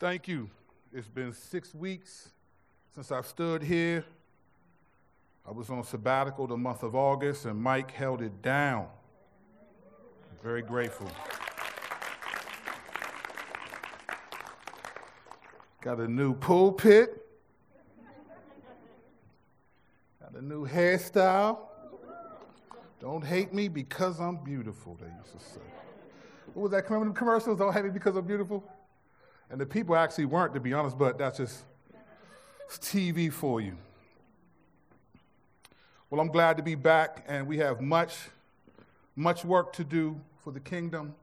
Thank you. It's been six weeks since I've stood here. I was on sabbatical the month of August, and Mike held it down. Very grateful. Got a new pulpit. Got a new hairstyle. Don't hate me because I'm beautiful, they used to say. What was that to commercials? Don't hate me because I'm beautiful? And the people actually weren't, to be honest, but that's just TV for you. Well, I'm glad to be back, and we have much, much work to do for the kingdom,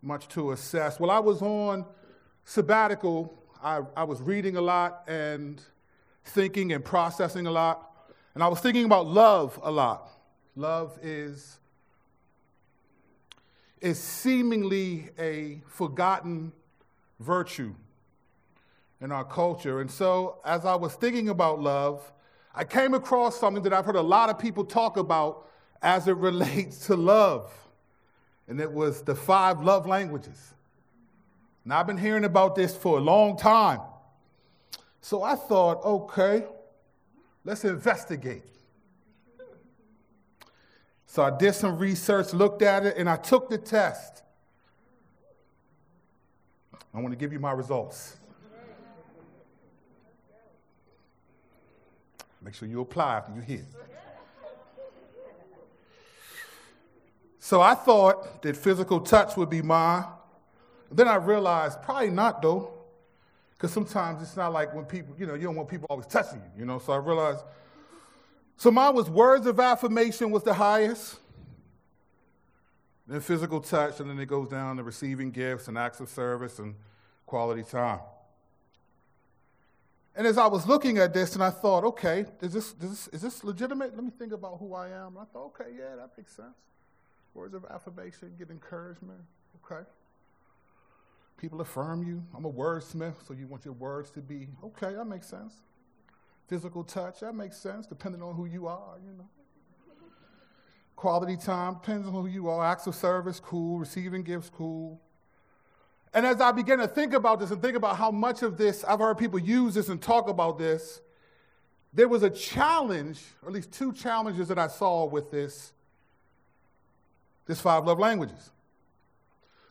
much to assess. Well, I was on sabbatical. I, I was reading a lot and thinking and processing a lot. And I was thinking about love a lot. Love is, is seemingly a forgotten virtue in our culture. And so, as I was thinking about love, I came across something that I've heard a lot of people talk about as it relates to love. And it was the five love languages. And I've been hearing about this for a long time. So I thought, okay, let's investigate. So I did some research, looked at it, and I took the test. I want to give you my results. Make sure you apply after you hear. So I thought that physical touch would be mine. Then I realized probably not though, because sometimes it's not like when people, you know, you don't want people always touching you, you know. So I realized. So mine was words of affirmation was the highest then physical touch, and then it goes down to receiving gifts and acts of service and quality time. And as I was looking at this, and I thought, okay, is this, is this, is this legitimate? Let me think about who I am. And I thought, okay, yeah, that makes sense. Words of affirmation, give encouragement. Okay. People affirm you. I'm a wordsmith, so you want your words to be, okay, that makes sense. Physical touch, that makes sense, depending on who you are, you know. Quality time, depends on who you are. Acts of service, cool. Receiving gifts, cool. And as I began to think about this and think about how much of this, I've heard people use this and talk about this, there was a challenge, or at least two challenges that I saw with this, this five love languages.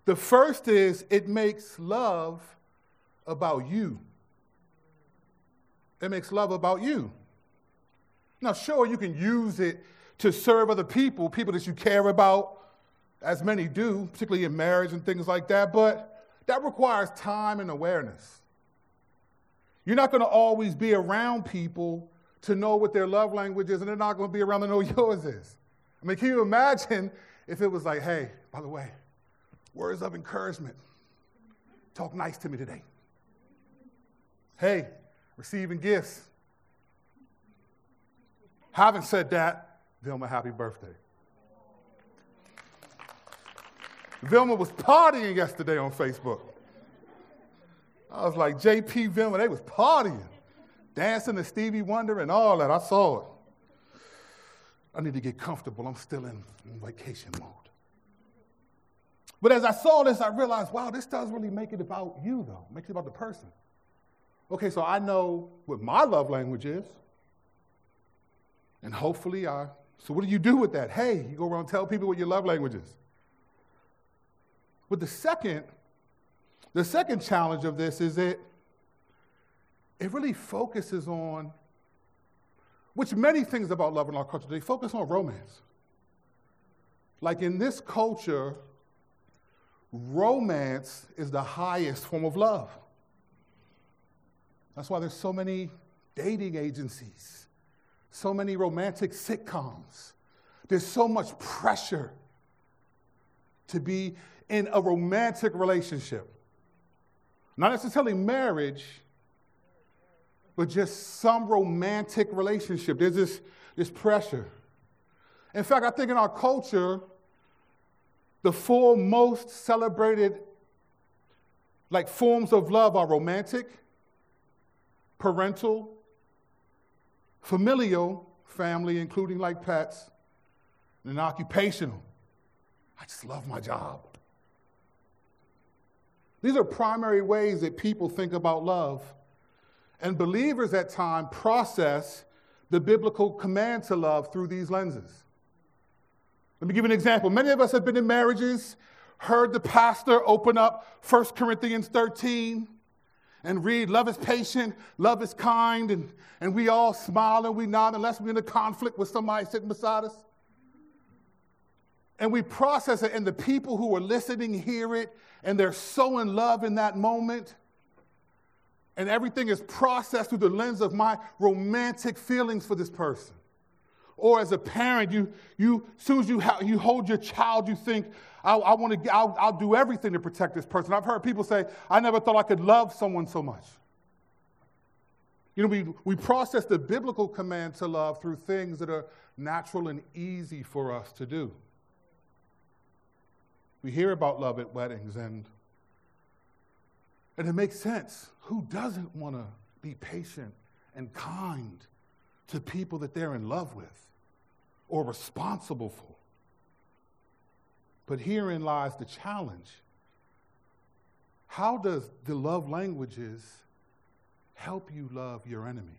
The first is it makes love about you. It makes love about you. Now, sure, you can use it to serve other people, people that you care about, as many do, particularly in marriage and things like that, but that requires time and awareness. You're not going to always be around people to know what their love language is, and they're not going to be around to know yours is. I mean, can you imagine if it was like, hey, by the way, words of encouragement, talk nice to me today. Hey, receiving gifts. Having said that, Vilma, happy birthday. Vilma was partying yesterday on Facebook. I was like, JP Vilma, they was partying, dancing to Stevie Wonder and all that. I saw it. I need to get comfortable. I'm still in, in vacation mode. But as I saw this, I realized, wow, this does really make it about you, though. It makes it about the person. Okay, so I know what my love language is. And hopefully I so, what do you do with that? Hey, you go around tell people what your love language is. But the second, the second challenge of this is that it really focuses on, which many things about love in our culture, they focus on romance. Like in this culture, romance is the highest form of love. That's why there's so many dating agencies so many romantic sitcoms. There's so much pressure to be in a romantic relationship. Not necessarily marriage, but just some romantic relationship. There's this, this pressure. In fact, I think in our culture, the four most celebrated like forms of love are romantic, parental, familial family, including like pets, and occupational. I just love my job. These are primary ways that people think about love. And believers at times process the biblical command to love through these lenses. Let me give you an example. Many of us have been in marriages, heard the pastor open up 1 Corinthians 13 and read, Love is patient, love is kind, and, and we all smile and we nod unless we're in a conflict with somebody sitting beside us. And we process it, and the people who are listening hear it, and they're so in love in that moment. And everything is processed through the lens of my romantic feelings for this person. Or as a parent, you, you as soon as you, ha- you hold your child, you think, I, I want to, I'll, I'll do everything to protect this person. I've heard people say, I never thought I could love someone so much. You know, we, we process the biblical command to love through things that are natural and easy for us to do. We hear about love at weddings, and, and it makes sense. Who doesn't want to be patient and kind to people that they're in love with or responsible for? But herein lies the challenge. How does the love languages help you love your enemies?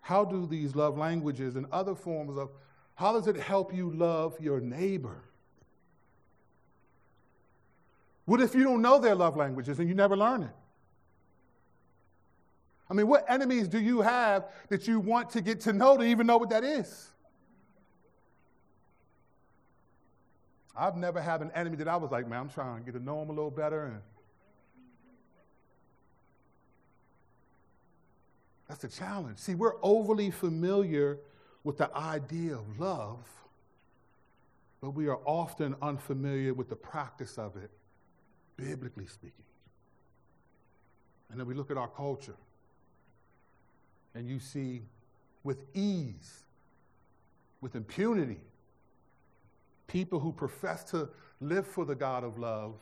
How do these love languages and other forms of, how does it help you love your neighbor? What if you don't know their love languages and you never learn it? I mean, what enemies do you have that you want to get to know to even know what that is? I've never had an enemy that I was like, man, I'm trying to get to know him a little better. And that's a challenge. See, we're overly familiar with the idea of love, but we are often unfamiliar with the practice of it biblically speaking. And then we look at our culture, and you see with ease, with impunity, people who profess to live for the God of love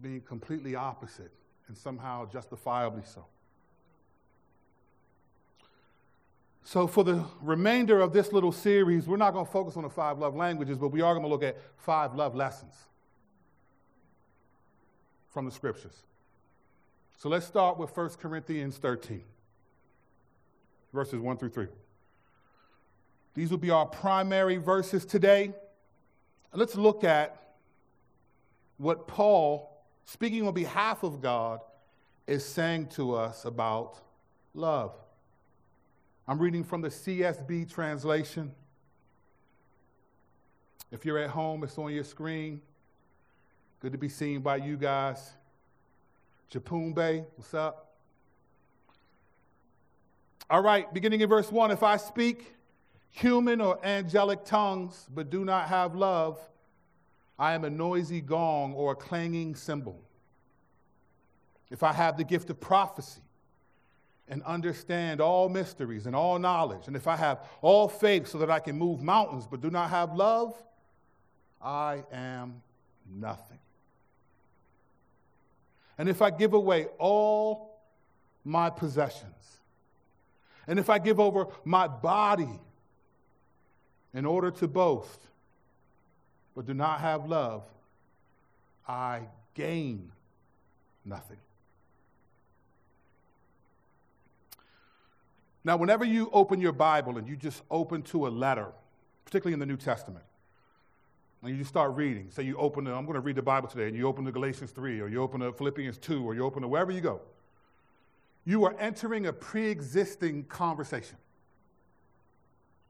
being completely opposite and somehow justifiably so. So, for the remainder of this little series, we're not going to focus on the five love languages, but we are going to look at five love lessons from the scriptures. So let's start with 1 Corinthians 13, verses 1 through 3. These will be our primary verses today. let's look at what Paul, speaking on behalf of God, is saying to us about love. I'm reading from the CSB translation. If you're at home, it's on your screen. Good to be seen by you guys. Japumbe, what's up? All right, beginning in verse 1 If I speak human or angelic tongues, but do not have love, I am a noisy gong or a clanging cymbal. If I have the gift of prophecy and understand all mysteries and all knowledge, and if I have all faith so that I can move mountains, but do not have love, I am nothing. And if I give away all my possessions, and if I give over my body in order to boast, but do not have love, I gain nothing. Now, whenever you open your Bible and you just open to a letter, particularly in the New Testament, and you just start reading. Say you open, the, I'm going to read the Bible today, and you open to Galatians 3, or you open to Philippians 2, or you open to wherever you go. You are entering a pre existing conversation.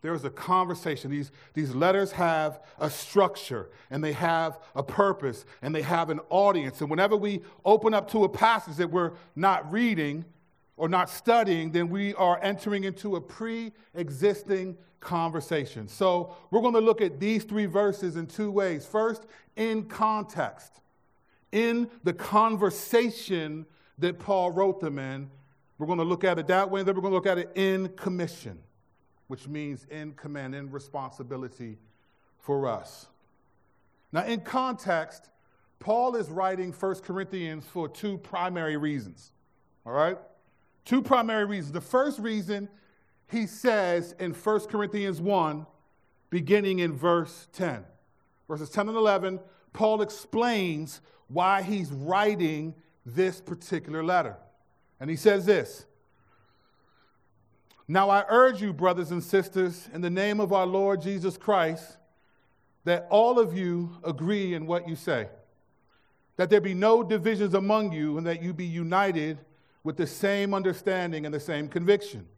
There is a conversation. These, these letters have a structure, and they have a purpose, and they have an audience. And whenever we open up to a passage that we're not reading or not studying, then we are entering into a pre existing conversation. So we're going to look at these three verses in two ways. First, in context, in the conversation that Paul wrote them in. We're going to look at it that way, then we're going to look at it in commission, which means in command, in responsibility for us. Now, in context, Paul is writing 1 Corinthians for two primary reasons. All right? Two primary reasons. The first reason he says in 1 Corinthians 1, beginning in verse 10. verses 10 and 11, Paul explains why he's writing this particular letter. And he says this Now I urge you, brothers and sisters, in the name of our Lord Jesus Christ, that all of you agree in what you say, that there be no divisions among you, and that you be united with the same understanding and the same conviction.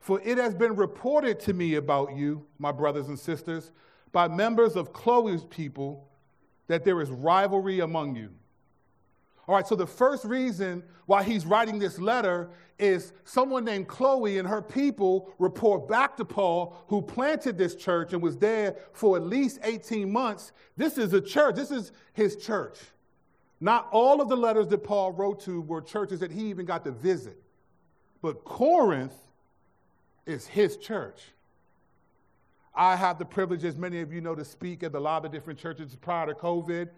For it has been reported to me about you, my brothers and sisters, by members of Chloe's people, that there is rivalry among you. All right, so the first reason why he's writing this letter is someone named Chloe and her people report back to Paul, who planted this church and was there for at least 18 months. This is a church, this is his church. Not all of the letters that Paul wrote to were churches that he even got to visit. But Corinth is his church. I have the privilege, as many of you know, to speak at a lot of different churches prior to COVID.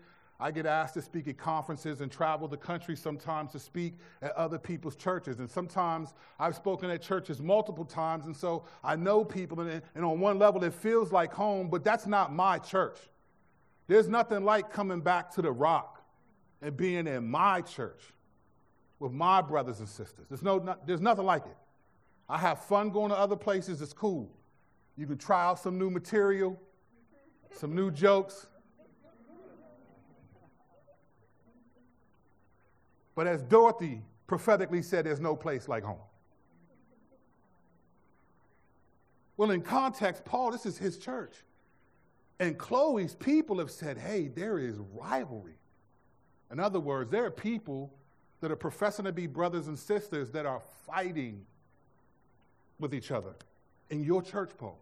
I get asked to speak at conferences and travel the country sometimes to speak at other people's churches. And sometimes I've spoken at churches multiple times, and so I know people, and, and on one level it feels like home, but that's not my church. There's nothing like coming back to the rock and being in my church with my brothers and sisters. There's, no, not, there's nothing like it. I have fun going to other places, it's cool. You can try out some new material, some new jokes. But as Dorothy prophetically said, there's no place like home. Well, in context, Paul, this is his church. And Chloe's people have said, hey, there is rivalry. In other words, there are people that are professing to be brothers and sisters that are fighting with each other in your church, Paul.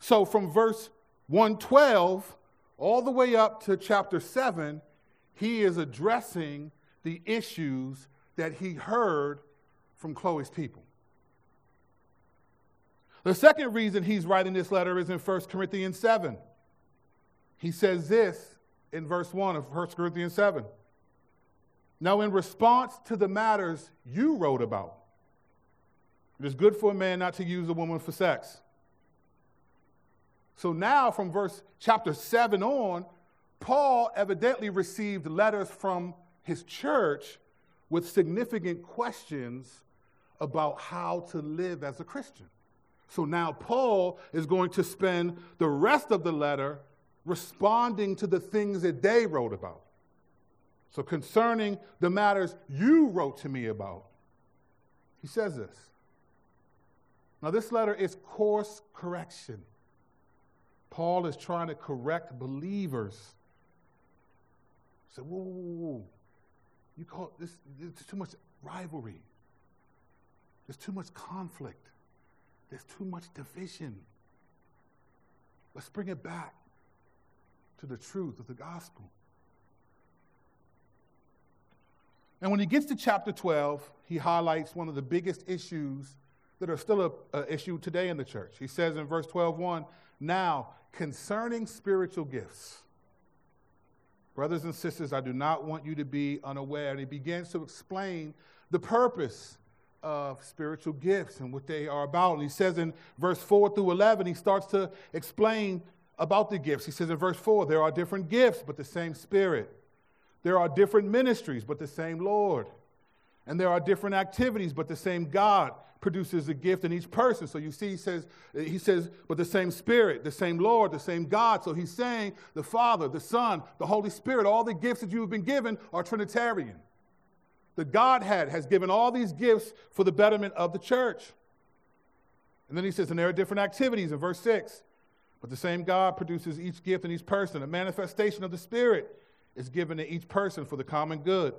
So from verse 112 all the way up to chapter 7, he is addressing the issues that he heard from Chloe's people. The second reason he's writing this letter is in 1 Corinthians 7. He says this in verse 1 of 1 Corinthians 7. Now, in response to the matters you wrote about, it is good for a man not to use a woman for sex. So now, from verse chapter 7 on, Paul evidently received letters from his church with significant questions about how to live as a Christian. So now Paul is going to spend the rest of the letter responding to the things that they wrote about. So, concerning the matters you wrote to me about, he says this. Now, this letter is course correction. Paul is trying to correct believers. Say, whoa, whoa, whoa, You call this, there's too much rivalry. There's too much conflict. There's too much division. Let's bring it back to the truth of the gospel. And when he gets to chapter 12, he highlights one of the biggest issues that are still an issue today in the church. He says in verse 12, 1, Now, concerning spiritual gifts, brothers and sisters, I do not want you to be unaware. And he begins to explain the purpose of spiritual gifts and what they are about. And he says in verse 4 through 11, he starts to explain about the gifts. He says in verse 4 there are different gifts, but the same Spirit. There are different ministries, but the same Lord. And there are different activities, but the same God produces a gift in each person. So you see, he says, he says, but the same Spirit, the same Lord, the same God. So he's saying the Father, the Son, the Holy Spirit, all the gifts that you have been given are Trinitarian. The Godhead has given all these gifts for the betterment of the church. And then he says, and there are different activities in verse 6. But the same God produces each gift in each person. A manifestation of the Spirit is given to each person for the common good.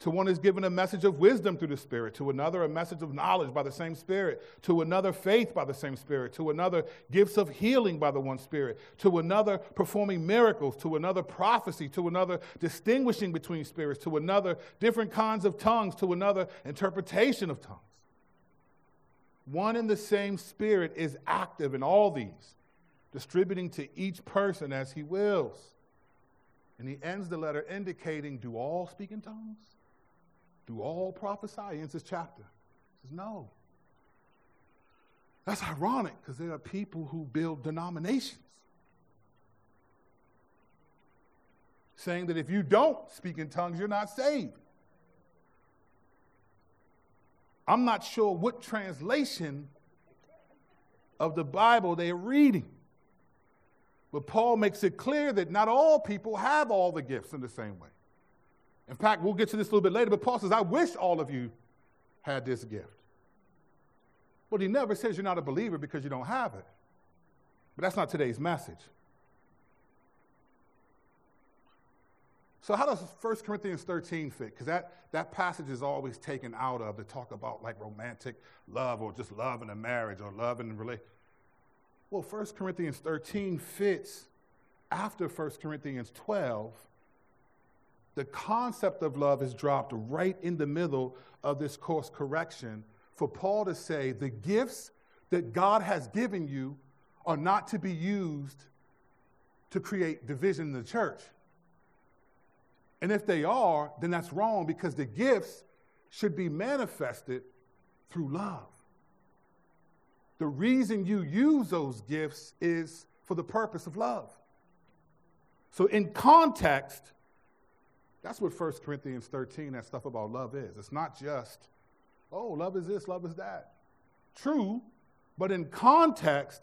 To one is given a message of wisdom through the Spirit, to another, a message of knowledge by the same Spirit, to another, faith by the same Spirit, to another, gifts of healing by the one Spirit, to another, performing miracles, to another, prophecy, to another, distinguishing between spirits, to another, different kinds of tongues, to another, interpretation of tongues. One and the same Spirit is active in all these distributing to each person as he wills. And he ends the letter indicating do all speak in tongues? Do all prophesy? He ends this chapter. He says, no. That's ironic because there are people who build denominations. saying that if you don't speak in tongues, you're not saved. I'm not sure what translation of the Bible they're reading. But Paul makes it clear that not all people have all the gifts in the same way. In fact, we'll get to this a little bit later, but Paul says, I wish all of you had this gift. But he never says you're not a believer because you don't have it. But that's not today's message. So, how does 1 Corinthians 13 fit? Because that, that passage is always taken out of to talk about like romantic love or just love in a marriage or love in a relationship. Well, 1 Corinthians 13 fits after 1 Corinthians 12. The concept of love is dropped right in the middle of this course correction for Paul to say the gifts that God has given you are not to be used to create division in the church. And if they are, then that's wrong because the gifts should be manifested through love. The reason you use those gifts is for the purpose of love. So, in context, that's what 1 Corinthians 13, that stuff about love is. It's not just, oh, love is this, love is that. True, but in context,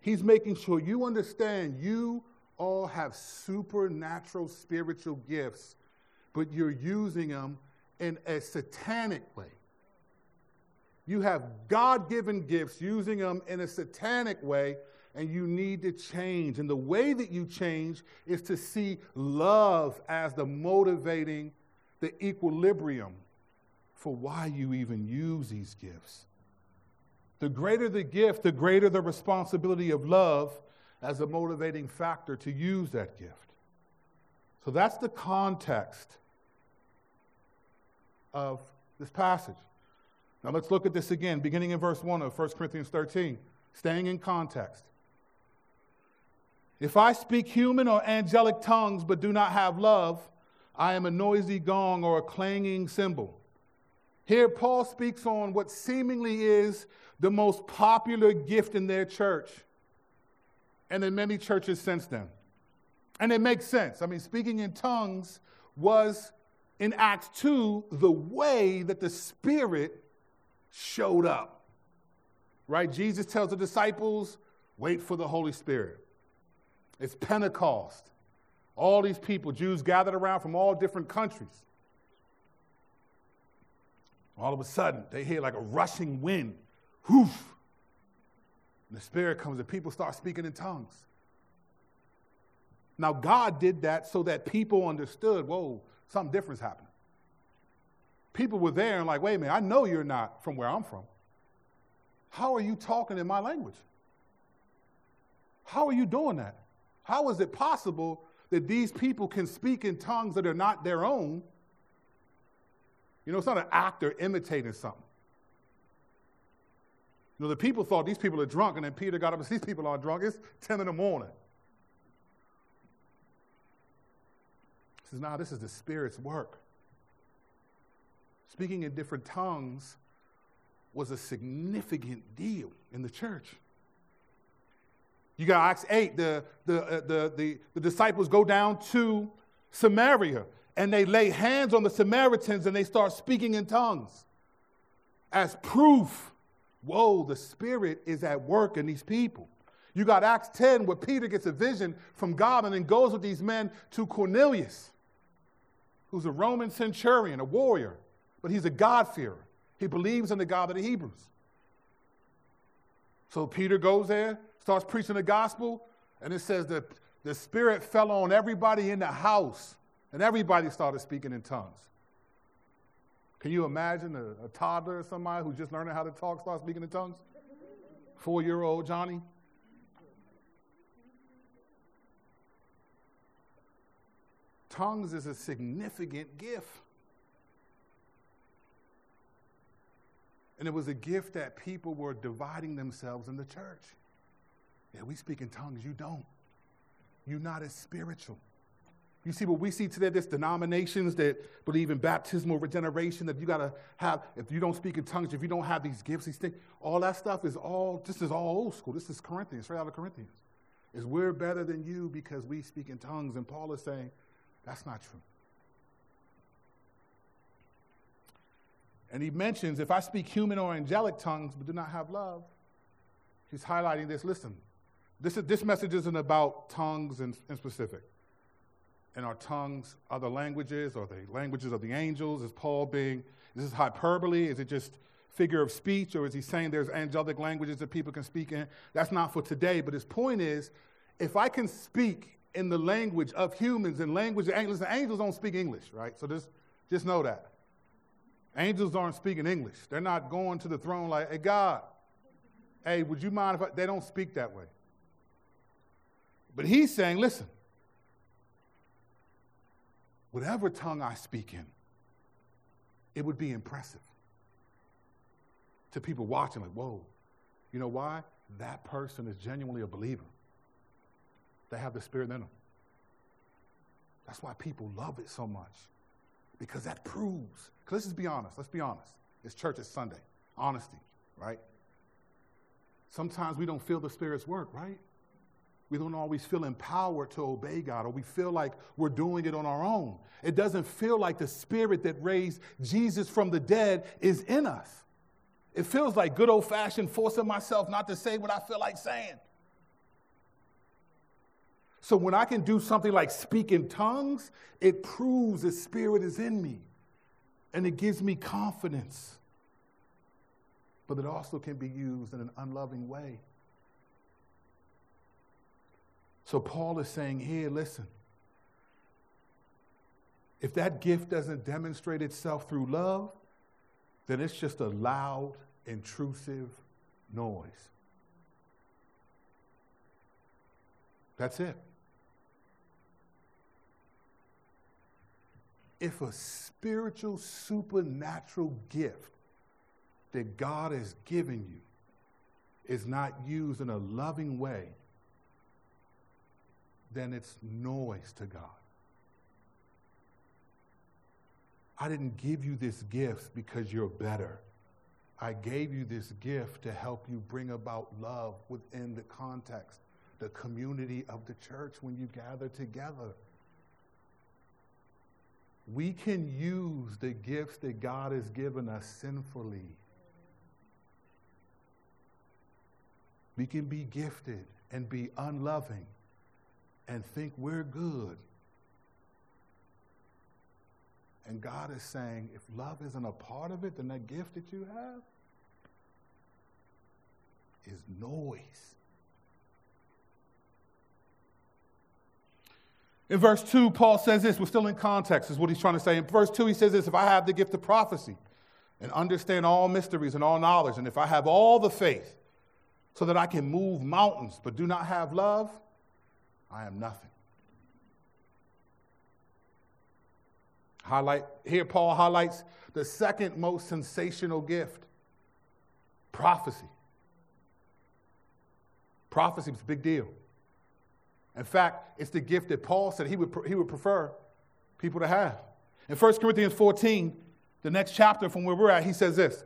he's making sure you understand you all have supernatural spiritual gifts, but you're using them in a satanic way. You have God given gifts, using them in a satanic way, and you need to change. And the way that you change is to see love as the motivating, the equilibrium for why you even use these gifts. The greater the gift, the greater the responsibility of love as a motivating factor to use that gift. So that's the context of this passage. Now let's look at this again, beginning in verse 1 of 1 Corinthians 13, staying in context. If I speak human or angelic tongues but do not have love, I am a noisy gong or a clanging cymbal. Here, Paul speaks on what seemingly is the most popular gift in their church and in many churches since then. And it makes sense. I mean, speaking in tongues was in Acts 2 the way that the Spirit showed up. Right? Jesus tells the disciples, wait for the Holy Spirit. It's Pentecost. All these people, Jews gathered around from all different countries. All of a sudden, they hear like a rushing wind. Whoof! And the Spirit comes and people start speaking in tongues. Now, God did that so that people understood, whoa, something different's happening. People were there and like, wait a minute, I know you're not from where I'm from. How are you talking in my language? How are you doing that? How is it possible that these people can speak in tongues that are not their own? You know, it's not an actor imitating something. You know, the people thought these people are drunk, and then Peter got up and said, These people aren't drunk. It's 10 in the morning. He says, Nah, this is the Spirit's work. Speaking in different tongues was a significant deal in the church. You got Acts 8, the, the, uh, the, the, the disciples go down to Samaria and they lay hands on the Samaritans and they start speaking in tongues as proof whoa, the Spirit is at work in these people. You got Acts 10 where Peter gets a vision from God and then goes with these men to Cornelius, who's a Roman centurion, a warrior, but he's a God-fearer. He believes in the God of the Hebrews. So Peter goes there, starts preaching the gospel, and it says that the Spirit fell on everybody in the house, and everybody started speaking in tongues. Can you imagine a, a toddler or somebody who's just learning how to talk start speaking in tongues? Four year old Johnny? Tongues is a significant gift. And it was a gift that people were dividing themselves in the church. Yeah, we speak in tongues, you don't. You're not as spiritual. You see what we see today, there's denominations that believe in baptismal regeneration, that you gotta have, if you don't speak in tongues, if you don't have these gifts, these things, all that stuff is all, this is all old school. This is Corinthians, straight out of Corinthians. Is we're better than you because we speak in tongues. And Paul is saying, That's not true. And he mentions if I speak human or angelic tongues but do not have love, he's highlighting this. Listen, this, is, this message isn't about tongues in, in specific. And our tongues other languages or the languages of the angels? Is Paul being, is this hyperbole? Is it just figure of speech? Or is he saying there's angelic languages that people can speak in? That's not for today. But his point is if I can speak in the language of humans and language of angels, angels don't speak English, right? So just, just know that. Angels aren't speaking English. They're not going to the throne like, hey, God, hey, would you mind if I, they don't speak that way. But he's saying, listen, whatever tongue I speak in, it would be impressive to people watching, like, whoa. You know why? That person is genuinely a believer. They have the Spirit in them. That's why people love it so much because that proves. Because let's just be honest. Let's be honest. It's church, it's Sunday. Honesty, right? Sometimes we don't feel the Spirit's work, right? We don't always feel empowered to obey God, or we feel like we're doing it on our own. It doesn't feel like the Spirit that raised Jesus from the dead is in us. It feels like good old fashioned forcing myself not to say what I feel like saying. So when I can do something like speak in tongues, it proves the Spirit is in me and it gives me confidence. But it also can be used in an unloving way. So Paul is saying here listen, if that gift doesn't demonstrate itself through love, then it's just a loud, intrusive noise. That's it. if a spiritual, supernatural gift that God has given you is not used in a loving way, then it's noise to God. I didn't give you this gift because you're better. I gave you this gift to help you bring about love within the context, the community of the church when you gather together we can use the gifts that God has given us sinfully. We can be gifted and be unloving and think we're good. And God is saying, if love isn't a part of it, then that gift that you have is noise. In verse 2, Paul says this. We're still in context, is what he's trying to say. In verse 2, he says this If I have the gift of prophecy and understand all mysteries and all knowledge, and if I have all the faith so that I can move mountains but do not have love, I am nothing. Highlight here, Paul highlights the second most sensational gift prophecy. Prophecy was a big deal. In fact, it's the gift that Paul said he would, he would prefer people to have. In 1 Corinthians 14, the next chapter from where we're at, he says this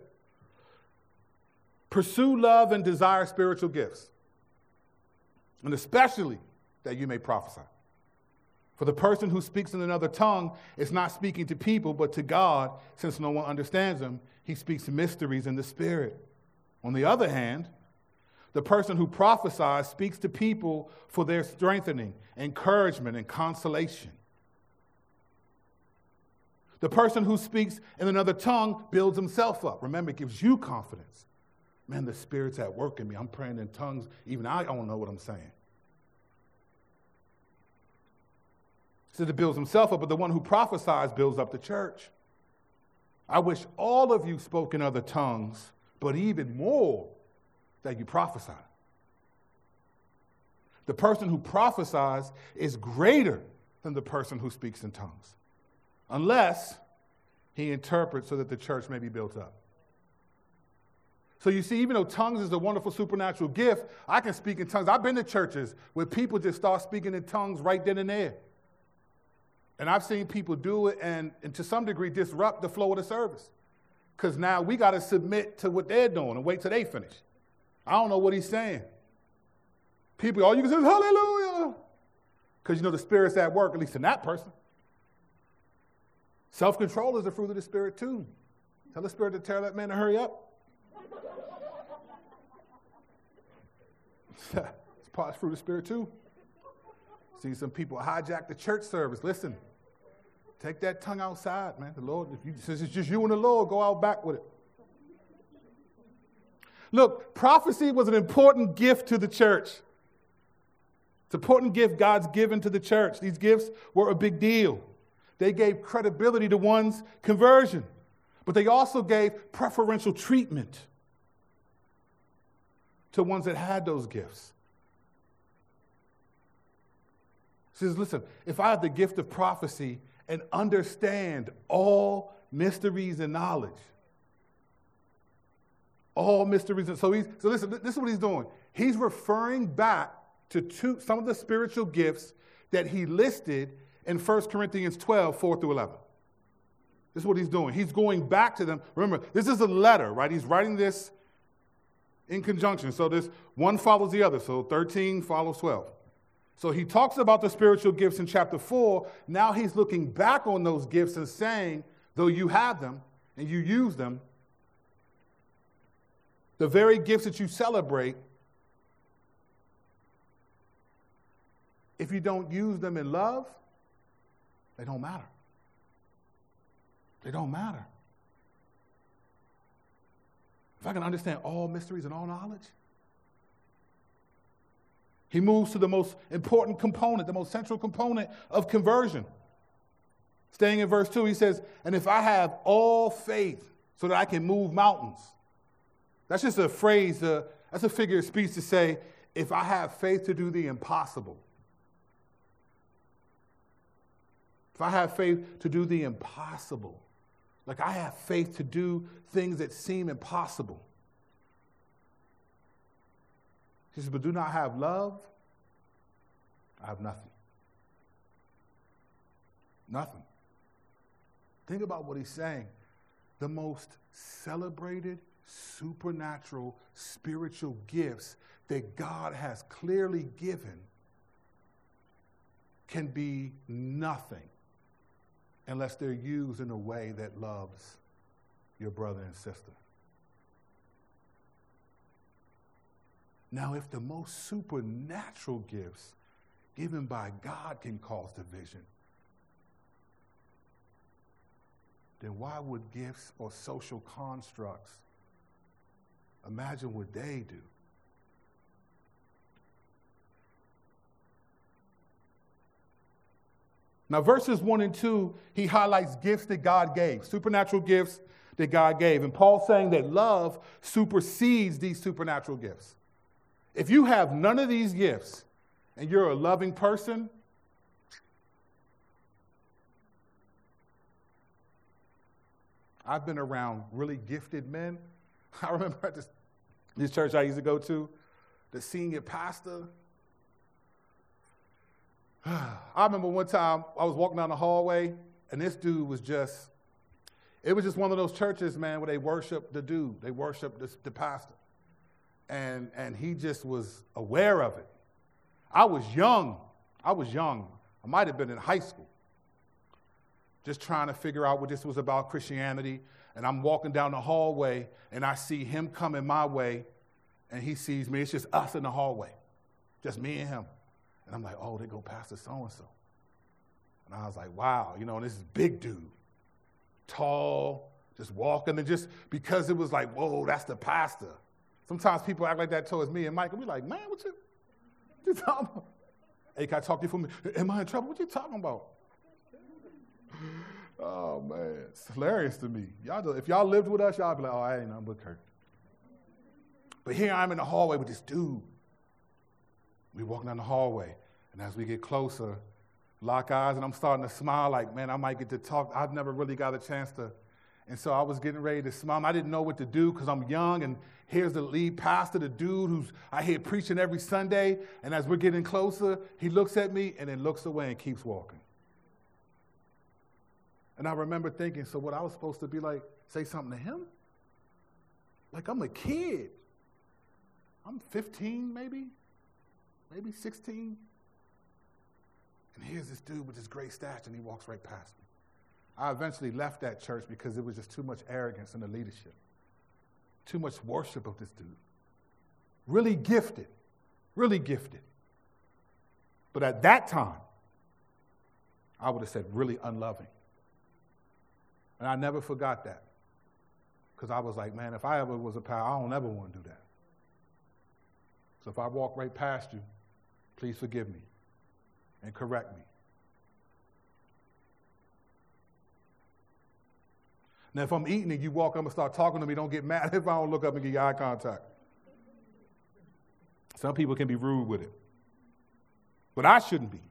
Pursue love and desire spiritual gifts, and especially that you may prophesy. For the person who speaks in another tongue is not speaking to people, but to God, since no one understands him. He speaks mysteries in the Spirit. On the other hand, the person who prophesies speaks to people for their strengthening, encouragement, and consolation. The person who speaks in another tongue builds himself up. Remember, it gives you confidence. Man, the Spirit's at work in me. I'm praying in tongues. Even I don't know what I'm saying. So it builds himself up, but the one who prophesies builds up the church. I wish all of you spoke in other tongues, but even more that you prophesy. The person who prophesies is greater than the person who speaks in tongues, unless he interprets so that the church may be built up. So you see, even though tongues is a wonderful supernatural gift, I can speak in tongues. I've been to churches where people just start speaking in tongues right then and there. And I've seen people do it and, and to some degree disrupt the flow of the service. Because now we got to submit to what they're doing and wait till they finish. I don't know what he's saying. People, all you can say is hallelujah. Because you know the Spirit's at work, at least in that person. Self control is the fruit of the Spirit, too. Tell the Spirit to tell that man to hurry up. it's part of the fruit of the Spirit, too. Some people hijack the church service. Listen, take that tongue outside, man. The Lord, if you, since it's just you and the Lord, go out back with it. Look, prophecy was an important gift to the church. It's an important gift God's given to the church. These gifts were a big deal. They gave credibility to one's conversion, but they also gave preferential treatment to ones that had those gifts. Says, listen, if I have the gift of prophecy and understand all mysteries and knowledge, all mysteries. And so he's so listen, this is what he's doing. He's referring back to two, some of the spiritual gifts that he listed in 1 Corinthians 12, 4 through 11. This is what he's doing. He's going back to them. Remember, this is a letter, right? He's writing this in conjunction. So this one follows the other. So 13 follows 12. So he talks about the spiritual gifts in chapter 4. Now he's looking back on those gifts and saying, though you have them and you use them, the very gifts that you celebrate, if you don't use them in love, they don't matter. They don't matter. If I can understand all mysteries and all knowledge, he moves to the most important component, the most central component of conversion. Staying in verse 2, he says, And if I have all faith so that I can move mountains, that's just a phrase, uh, that's a figure of speech to say, if I have faith to do the impossible. If I have faith to do the impossible, like I have faith to do things that seem impossible. He says, but do not have love, I have nothing. Nothing. Think about what he's saying. The most celebrated supernatural spiritual gifts that God has clearly given can be nothing unless they're used in a way that loves your brother and sister. Now, if the most supernatural gifts given by God can cause division, then why would gifts or social constructs Imagine what they do. Now, verses 1 and 2, he highlights gifts that God gave, supernatural gifts that God gave. And Paul's saying that love supersedes these supernatural gifts. If you have none of these gifts and you're a loving person, I've been around really gifted men. I remember at this this church I used to go to, the senior pastor. I remember one time I was walking down the hallway, and this dude was just, it was just one of those churches, man, where they worship the dude, they worship the, the pastor. And, and he just was aware of it. I was young. I was young. I might have been in high school, just trying to figure out what this was about Christianity and I'm walking down the hallway and I see him coming my way and he sees me. It's just us in the hallway, just me and him. And I'm like, oh, they go Pastor so and so. And I was like, wow, you know, this is big dude, tall, just walking. And just because it was like, whoa, that's the pastor. Sometimes people act like that towards me and Mike, and we like, man, what you, what you talking about? Hey, can I talk to you for minute? Am I in trouble? What you talking about? Oh man, it's hilarious to me. Y'all, if y'all lived with us, y'all be like, oh, I ain't nothing but Kirk. But here I'm in the hallway with this dude. We walking down the hallway, and as we get closer, lock eyes, and I'm starting to smile like, man, I might get to talk. I've never really got a chance to. And so I was getting ready to smile. I didn't know what to do because I'm young, and here's the lead pastor, the dude who's I hear preaching every Sunday. And as we're getting closer, he looks at me and then looks away and keeps walking. And I remember thinking, so what I was supposed to be like, say something to him? Like I'm a kid. I'm 15, maybe, maybe 16. And here's this dude with this great stash, and he walks right past me. I eventually left that church because there was just too much arrogance in the leadership, too much worship of this dude. Really gifted, really gifted. But at that time, I would have said really unloving. And I never forgot that. Because I was like, man, if I ever was a pastor, I don't ever want to do that. So if I walk right past you, please forgive me and correct me. Now, if I'm eating and you walk up and start talking to me, don't get mad if I don't look up and give you eye contact. Some people can be rude with it, but I shouldn't be.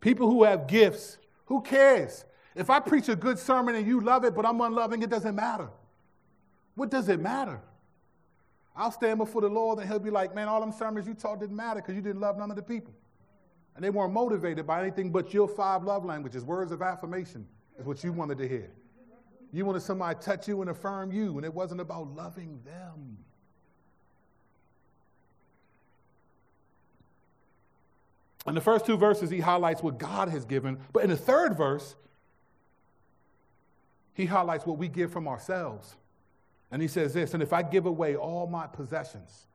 People who have gifts, who cares? If I preach a good sermon and you love it, but I'm unloving, it doesn't matter. What does it matter? I'll stand before the Lord and he'll be like, man, all them sermons you taught didn't matter because you didn't love none of the people. And they weren't motivated by anything but your five love languages. Words of affirmation is what you wanted to hear. You wanted somebody to touch you and affirm you, and it wasn't about loving them. In the first two verses, he highlights what God has given. But in the third verse, he highlights what we give from ourselves. And he says this And if I give away all my possessions,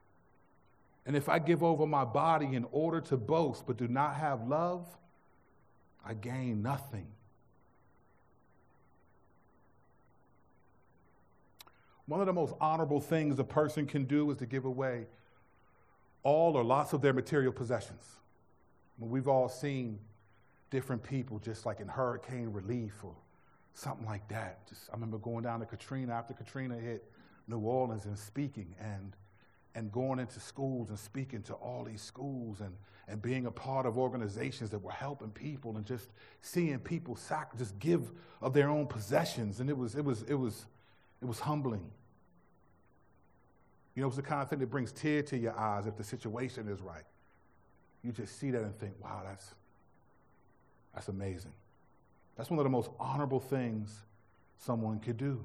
and if I give over my body in order to boast but do not have love, I gain nothing. One of the most honorable things a person can do is to give away all or lots of their material possessions. We've all seen different people just like in hurricane relief or something like that. Just I remember going down to Katrina after Katrina hit New Orleans and speaking and and going into schools and speaking to all these schools and, and being a part of organizations that were helping people and just seeing people sac- just give of their own possessions. And it was, it was, it was, it was humbling. You know, it's the kind of thing that brings tear to your eyes if the situation is right. You just see that and think, wow, that's, that's amazing. That's one of the most honorable things someone could do.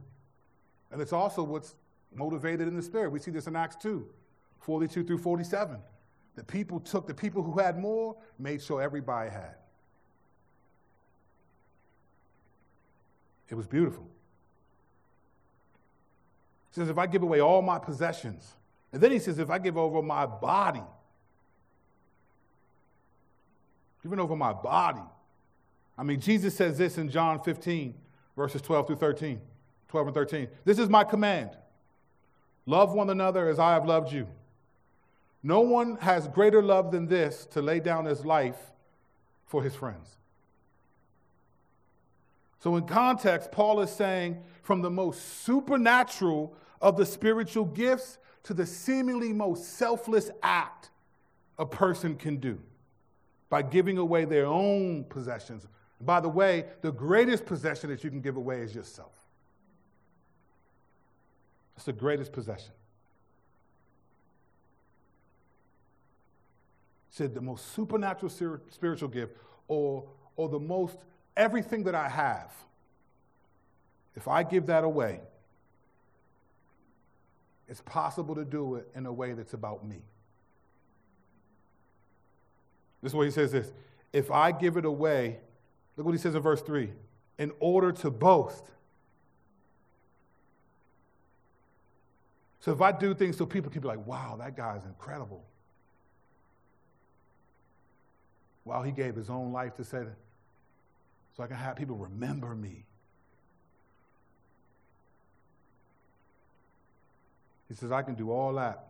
And it's also what's motivated in the spirit. We see this in Acts 2, 42 through 47. The people took, the people who had more made sure everybody had. It was beautiful. He says, if I give away all my possessions, and then he says, if I give over my body, giving over my body. I mean, Jesus says this in John 15, verses 12 through 13, 12 and 13. This is my command love one another as I have loved you. No one has greater love than this to lay down his life for his friends. So, in context, Paul is saying from the most supernatural of the spiritual gifts to the seemingly most selfless act a person can do by giving away their own possessions. By the way, the greatest possession that you can give away is yourself. It's the greatest possession. Said the most supernatural spiritual gift, or, or the most everything that I have, if I give that away, it's possible to do it in a way that's about me. This is what he says this. If I give it away, look what he says in verse 3 in order to boast. So if I do things so people can be like, wow, that guy is incredible. Wow, he gave his own life to say that. So I can have people remember me. He says, I can do all that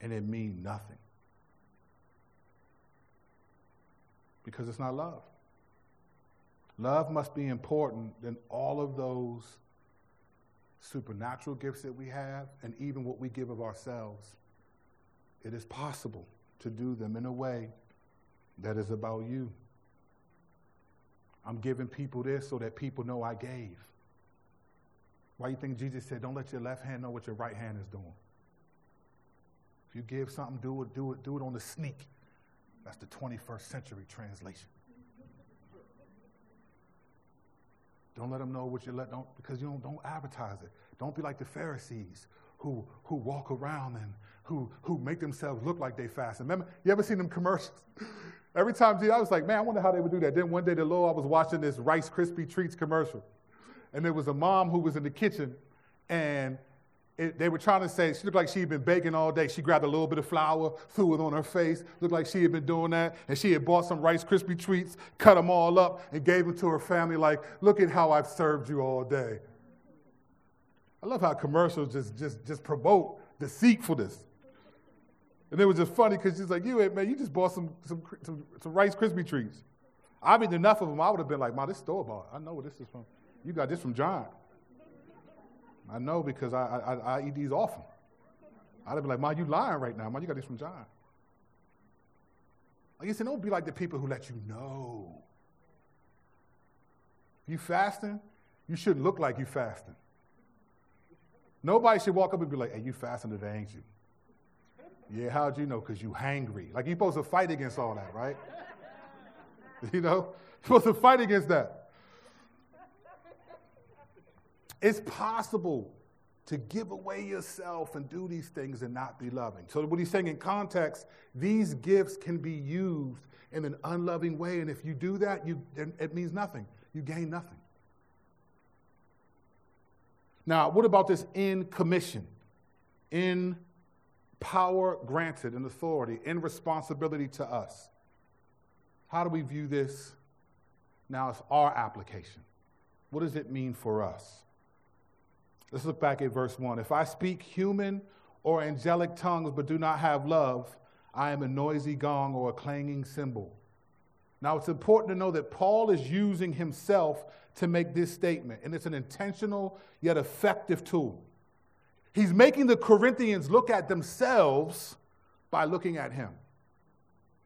and it mean nothing. Because it's not love. Love must be important than all of those supernatural gifts that we have and even what we give of ourselves. It is possible to do them in a way that is about you. I'm giving people this so that people know I gave. Why do you think Jesus said, don't let your left hand know what your right hand is doing? If you give something, do it, do it, do it on the sneak. That's the 21st century translation. Don't let them know what you let don't because you don't don't advertise it. Don't be like the Pharisees who, who walk around and who, who make themselves look like they fast. Remember, you ever seen them commercials? Every time I was like, man, I wonder how they would do that. Then one day, the Lord, I was watching this Rice Krispie Treats commercial, and there was a mom who was in the kitchen, and it, they were trying to say she looked like she had been baking all day. She grabbed a little bit of flour, threw it on her face, looked like she had been doing that, and she had bought some Rice Krispie treats, cut them all up, and gave them to her family. Like, look at how I've served you all day. I love how commercials just just just promote deceitfulness. And it was just funny because she's like, you, eh, man, you just bought some, some, some, some Rice Krispie treats. I've eaten enough of them, I would have been like, man, this store bought. I know where this is from. You got this from John. I know because I, I, I eat these often. I'd have been like, Mom, you lying right now. Mom, you got this from John. Like you said, don't be like the people who let you know. You fasting, you shouldn't look like you fasting. Nobody should walk up and be like, hey, you fasting today, ain't you? Yeah, how'd you know? Because you hangry. Like you're supposed to fight against all that, right? you know? You're supposed to fight against that. It's possible to give away yourself and do these things and not be loving. So, what he's saying in context, these gifts can be used in an unloving way. And if you do that, you, it means nothing. You gain nothing. Now, what about this in commission? In power granted and authority, in responsibility to us. How do we view this? Now it's our application. What does it mean for us? Let's look back at verse 1. If I speak human or angelic tongues but do not have love, I am a noisy gong or a clanging cymbal. Now, it's important to know that Paul is using himself to make this statement, and it's an intentional yet effective tool. He's making the Corinthians look at themselves by looking at him.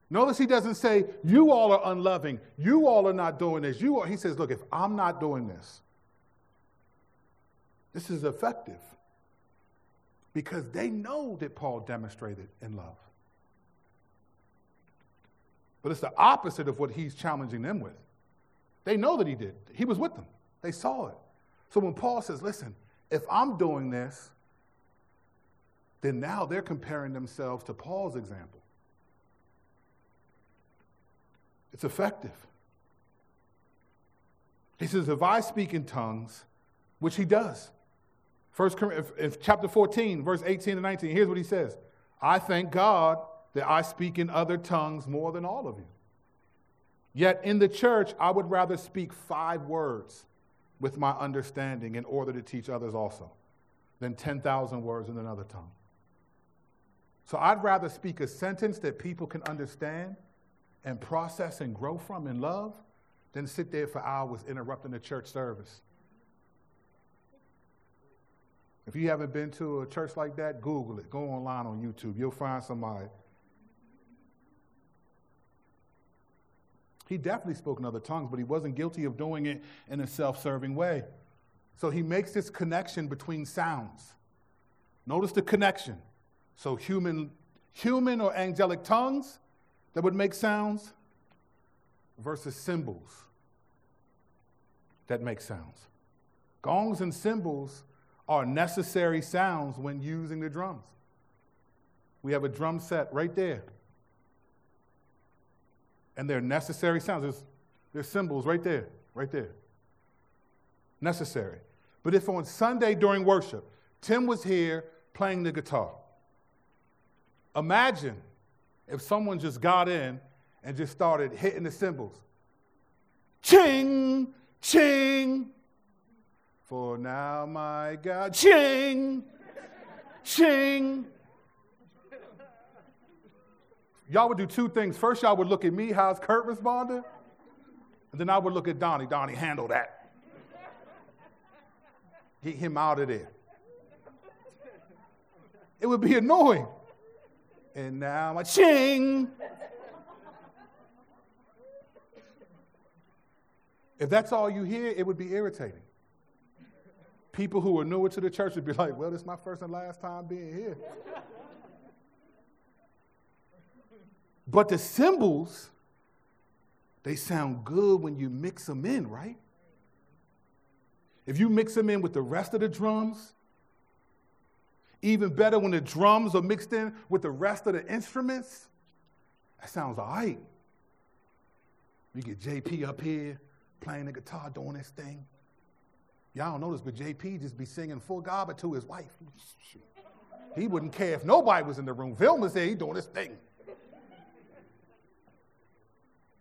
Notice he doesn't say, You all are unloving. You all are not doing this. You are. He says, Look, if I'm not doing this, this is effective because they know that Paul demonstrated in love. But it's the opposite of what he's challenging them with. They know that he did, he was with them, they saw it. So when Paul says, Listen, if I'm doing this, then now they're comparing themselves to Paul's example. It's effective. He says, If I speak in tongues, which he does. First if chapter 14, verse 18 and 19, here's what he says I thank God that I speak in other tongues more than all of you. Yet in the church, I would rather speak five words with my understanding in order to teach others also than 10,000 words in another tongue. So I'd rather speak a sentence that people can understand and process and grow from in love than sit there for hours interrupting the church service. If you haven't been to a church like that, Google it. Go online on YouTube. You'll find somebody. He definitely spoke in other tongues, but he wasn't guilty of doing it in a self serving way. So he makes this connection between sounds. Notice the connection. So human, human or angelic tongues that would make sounds versus cymbals that make sounds. Gongs and cymbals are necessary sounds when using the drums. We have a drum set right there. And they're necessary sounds. There's, there's cymbals right there, right there. Necessary. But if on Sunday during worship, Tim was here playing the guitar, Imagine if someone just got in and just started hitting the cymbals. Ching, ching. For now, my God, ching, ching. Y'all would do two things. First, y'all would look at me, how's Kurt responding? And then I would look at Donnie. Donnie, handle that. Get him out of there. It would be annoying and now I'm ching. if that's all you hear, it would be irritating. People who are newer to the church would be like, well, this is my first and last time being here. but the cymbals, they sound good when you mix them in, right? If you mix them in with the rest of the drums, Even better when the drums are mixed in with the rest of the instruments. That sounds all right. You get JP up here playing the guitar, doing this thing. Y'all don't know this, but JP just be singing full gobble to his wife. He wouldn't care if nobody was in the room. Vilma said he doing this thing.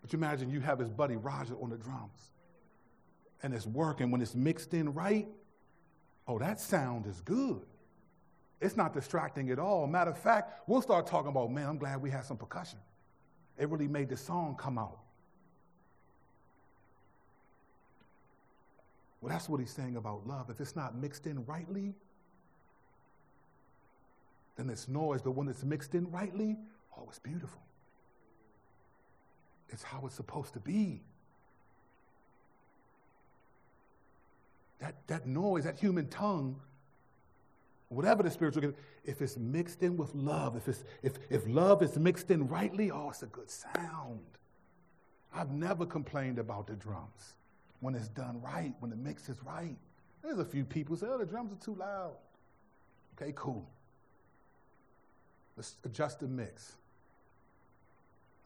But you imagine you have his buddy Roger on the drums. And it's working. When it's mixed in right, oh, that sound is good. It's not distracting at all. Matter of fact, we'll start talking about, man, I'm glad we had some percussion. It really made the song come out. Well, that's what he's saying about love. If it's not mixed in rightly, then it's noise. But when it's mixed in rightly, oh, it's beautiful. It's how it's supposed to be. That, that noise, that human tongue, whatever the spiritual gift, if it's mixed in with love, if, it's, if, if love is mixed in rightly, oh, it's a good sound. I've never complained about the drums when it's done right, when the mix is right. There's a few people say, oh, the drums are too loud. Okay, cool. Let's adjust the mix.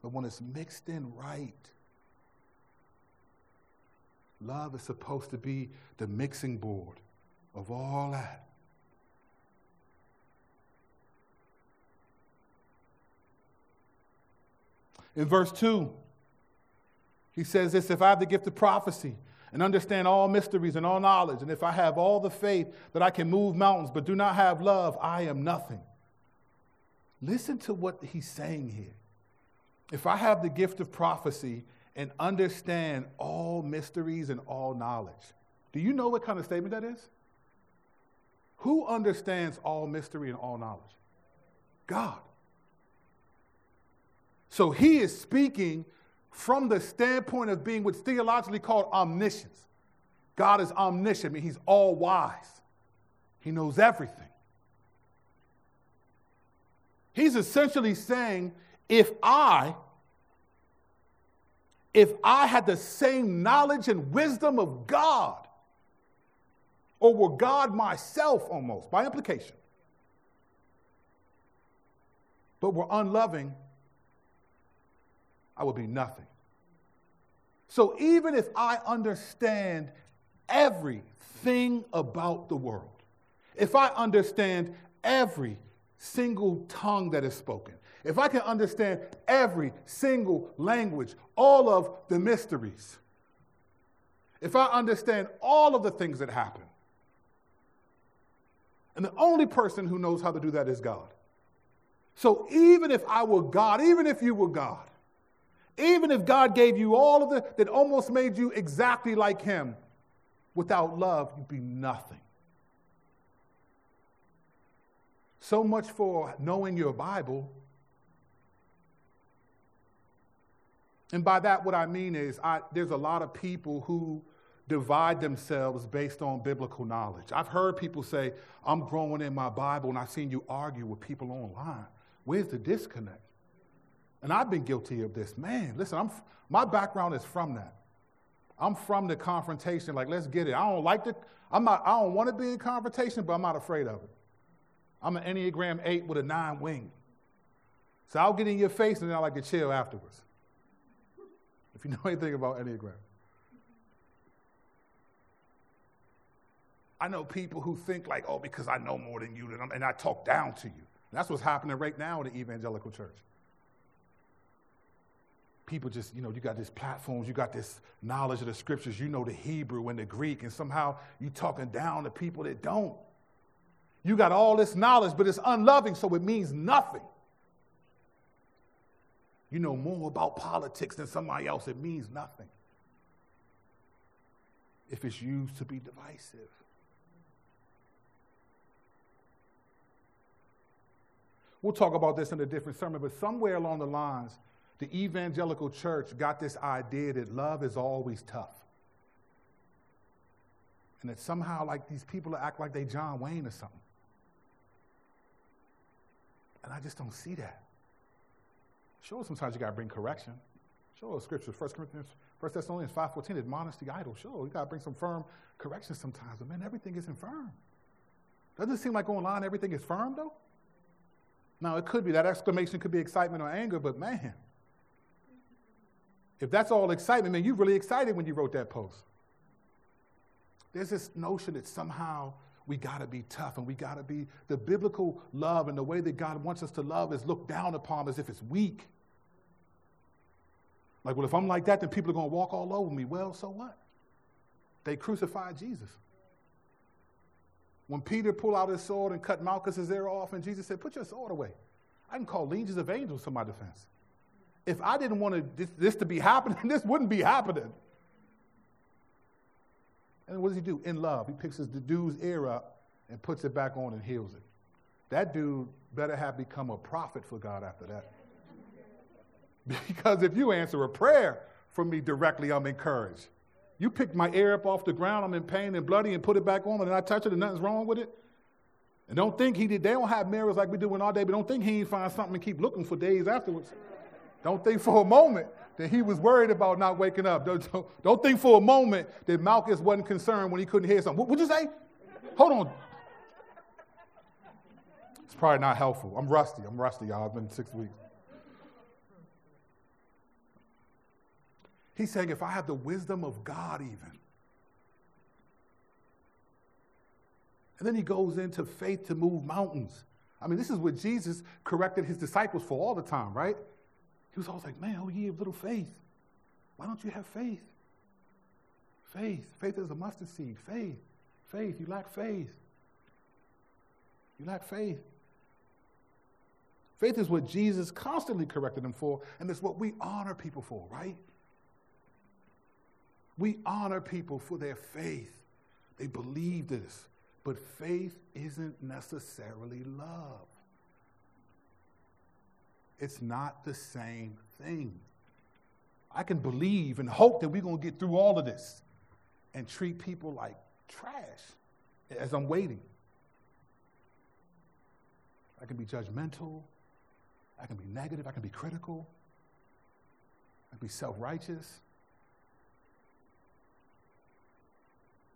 But when it's mixed in right, love is supposed to be the mixing board of all that. In verse 2, he says this If I have the gift of prophecy and understand all mysteries and all knowledge, and if I have all the faith that I can move mountains but do not have love, I am nothing. Listen to what he's saying here. If I have the gift of prophecy and understand all mysteries and all knowledge, do you know what kind of statement that is? Who understands all mystery and all knowledge? God. So he is speaking from the standpoint of being what's theologically called omniscience. God is omniscient, I mean, he's all wise, he knows everything. He's essentially saying, if I if I had the same knowledge and wisdom of God, or were God myself almost, by implication, but were unloving, I would be nothing. So even if I understand everything about the world, if I understand every single tongue that is spoken, if I can understand every single language, all of the mysteries, if I understand all of the things that happen, and the only person who knows how to do that is God. So even if I were God, even if you were God, even if God gave you all of the, that almost made you exactly like Him, without love, you'd be nothing. So much for knowing your Bible. And by that, what I mean is, I, there's a lot of people who divide themselves based on biblical knowledge. I've heard people say, I'm growing in my Bible, and I've seen you argue with people online. Where's the disconnect? And I've been guilty of this. Man, listen, I'm, my background is from that. I'm from the confrontation, like, let's get it. I don't like the, I'm not, I don't want to be in confrontation, but I'm not afraid of it. I'm an Enneagram 8 with a 9 wing. So I'll get in your face and then I like to chill afterwards. If you know anything about Enneagram. I know people who think like, oh, because I know more than you, and I talk down to you. And that's what's happening right now in the evangelical church. People just, you know, you got these platforms, you got this knowledge of the scriptures, you know the Hebrew and the Greek, and somehow you're talking down to people that don't. You got all this knowledge, but it's unloving, so it means nothing. You know more about politics than somebody else, it means nothing. If it's used to be divisive. We'll talk about this in a different sermon, but somewhere along the lines, the evangelical church got this idea that love is always tough. And that somehow, like, these people act like they John Wayne or something. And I just don't see that. Sure, sometimes you got to bring correction. Sure, scripture, 1 Corinthians, 1 Thessalonians 5.14, admonish the idle. Sure, you got to bring some firm correction sometimes. But man, everything isn't firm. Doesn't it seem like online everything is firm, though? Now, it could be that exclamation could be excitement or anger, but man, if that's all excitement, man, you're really excited when you wrote that post. There's this notion that somehow we got to be tough and we got to be the biblical love and the way that God wants us to love is looked down upon as if it's weak. Like, well, if I'm like that, then people are going to walk all over me. Well, so what? They crucified Jesus. When Peter pulled out his sword and cut Malchus's ear off, and Jesus said, Put your sword away. I can call legions of angels to my defense. If I didn't want this, this to be happening, this wouldn't be happening. And what does he do? In love, he picks his, dude's ear up and puts it back on and heals it. That dude better have become a prophet for God after that. Because if you answer a prayer for me directly, I'm encouraged. You picked my ear up off the ground, I'm in pain and bloody, and put it back on, and I touch it, and nothing's wrong with it. And don't think he did. They don't have mirrors like we do in our day, but don't think he ain't find something and keep looking for days afterwards. Don't think for a moment that he was worried about not waking up. Don't, don't, don't think for a moment that Malchus wasn't concerned when he couldn't hear something. What would you say? Hold on. It's probably not helpful. I'm rusty. I'm rusty, y'all. It's been six weeks. He's saying, if I have the wisdom of God, even. And then he goes into faith to move mountains. I mean, this is what Jesus corrected his disciples for all the time, right? He was always like, man, oh, ye have little faith. Why don't you have faith? Faith. Faith is a mustard seed. Faith. Faith. You lack faith. You lack faith. Faith is what Jesus constantly corrected them for, and it's what we honor people for, right? We honor people for their faith. They believe this. But faith isn't necessarily love. It's not the same thing. I can believe and hope that we're going to get through all of this and treat people like trash as I'm waiting. I can be judgmental. I can be negative. I can be critical. I can be self righteous.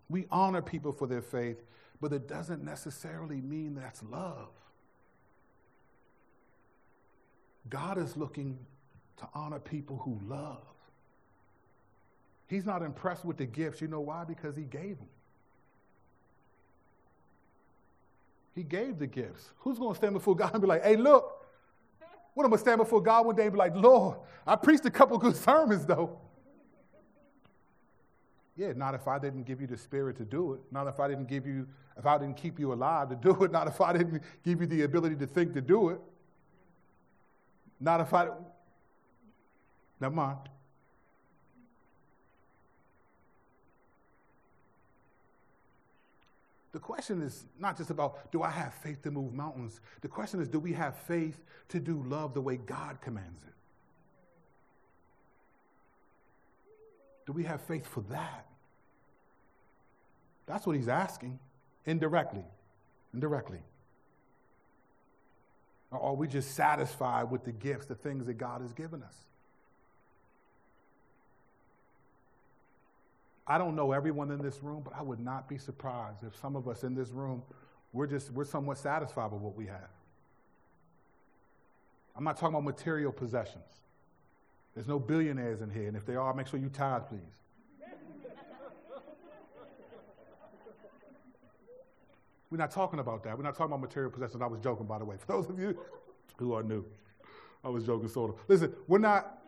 We honor people for their faith, but it doesn't necessarily mean that's love. God is looking to honor people who love. He's not impressed with the gifts. You know why? Because he gave them. He gave the gifts. Who's going to stand before God and be like, hey, look, what am I stand before God one day and be like, Lord, I preached a couple good sermons, though. Yeah, not if I didn't give you the spirit to do it. Not if I didn't give you, if I didn't keep you alive to do it. Not if I didn't give you the ability to think to do it. Not if I, never mind. The question is not just about do I have faith to move mountains? The question is do we have faith to do love the way God commands it? Do we have faith for that? That's what he's asking indirectly. Indirectly. Or are we just satisfied with the gifts, the things that God has given us? I don't know everyone in this room, but I would not be surprised if some of us in this room, we're just, we're somewhat satisfied with what we have. I'm not talking about material possessions. There's no billionaires in here, and if they are, make sure you tithe, please. We're not talking about that. We're not talking about material possessions. I was joking, by the way. For those of you who are new, I was joking, sort of. Listen, we're not.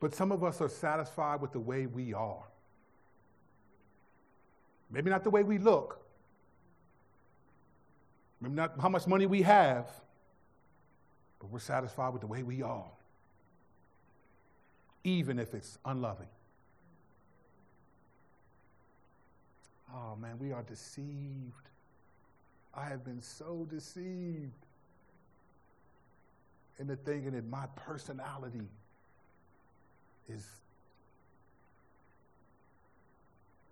But some of us are satisfied with the way we are. Maybe not the way we look. Maybe not how much money we have. But we're satisfied with the way we are. Even if it's unloving. Oh man, we are deceived. I have been so deceived into thinking that my personality is.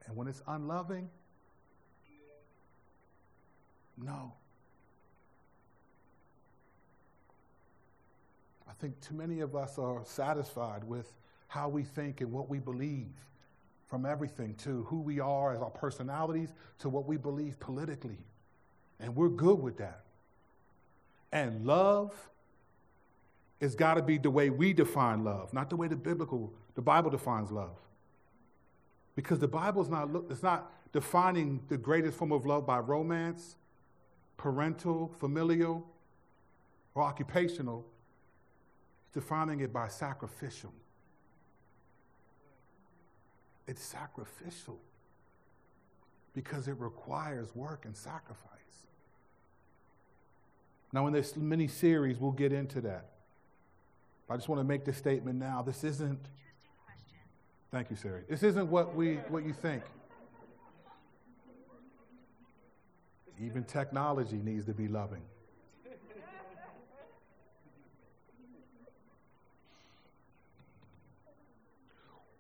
And when it's unloving, no. I think too many of us are satisfied with how we think and what we believe from everything to who we are as our personalities to what we believe politically. And we're good with that. And love has got to be the way we define love, not the way the biblical, the Bible defines love. Because the Bible is not, it's not defining the greatest form of love by romance, parental, familial, or occupational. It's defining it by sacrificial. It's sacrificial because it requires work and sacrifice. Now, in this mini series, we'll get into that. I just want to make this statement now. This isn't. Thank you, Siri. This isn't what we what you think. Even technology needs to be loving.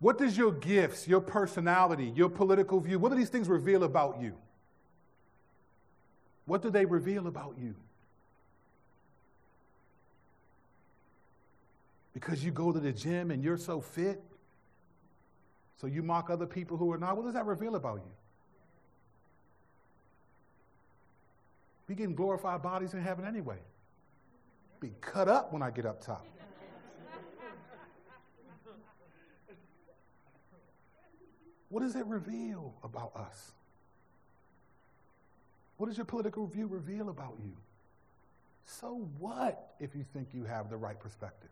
What does your gifts, your personality, your political view, what do these things reveal about you? What do they reveal about you? Because you go to the gym and you're so fit, so you mock other people who are not. What does that reveal about you? Be getting glorified bodies in heaven anyway. Be cut up when I get up top. What does it reveal about us? What does your political view reveal about you? So what if you think you have the right perspective?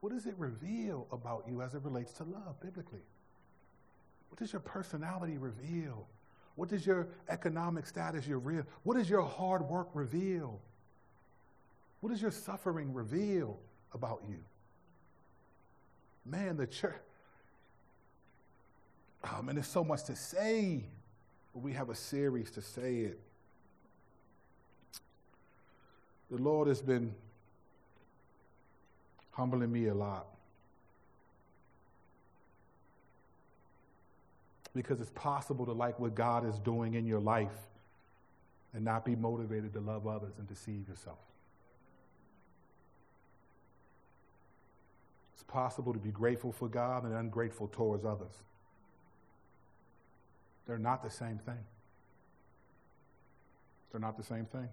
What does it reveal about you as it relates to love biblically? What does your personality reveal? What does your economic status, your real, what does your hard work reveal? What does your suffering reveal about you? Man, the church, Oh man, there's so much to say, but we have a series to say it. The Lord has been humbling me a lot. Because it's possible to like what God is doing in your life and not be motivated to love others and deceive yourself. It's possible to be grateful for God and ungrateful towards others. They're not the same thing. They're not the same thing.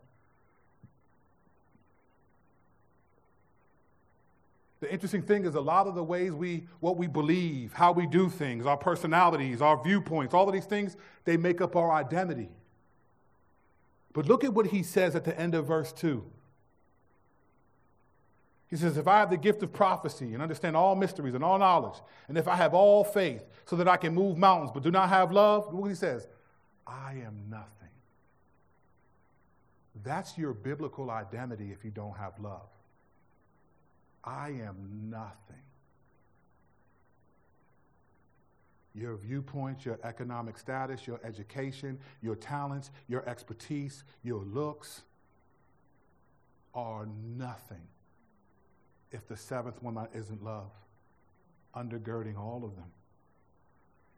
The interesting thing is a lot of the ways we, what we believe, how we do things, our personalities, our viewpoints, all of these things, they make up our identity. But look at what he says at the end of verse 2. He says, If I have the gift of prophecy and understand all mysteries and all knowledge, and if I have all faith so that I can move mountains but do not have love, look what he says I am nothing. That's your biblical identity if you don't have love. I am nothing. Your viewpoints, your economic status, your education, your talents, your expertise, your looks are nothing if the seventh one isn't love, undergirding all of them.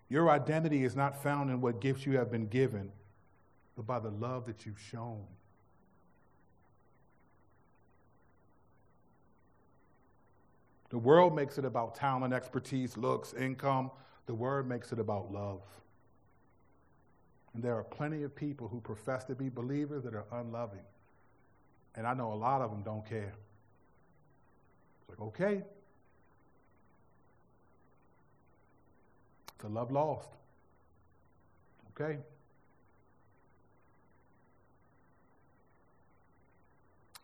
Your identity is not found in what gifts you have been given, but by the love that you've shown. The world makes it about talent, expertise, looks, income. The word makes it about love. And there are plenty of people who profess to be believers that are unloving. And I know a lot of them don't care. Like, okay. It's a love lost. Okay.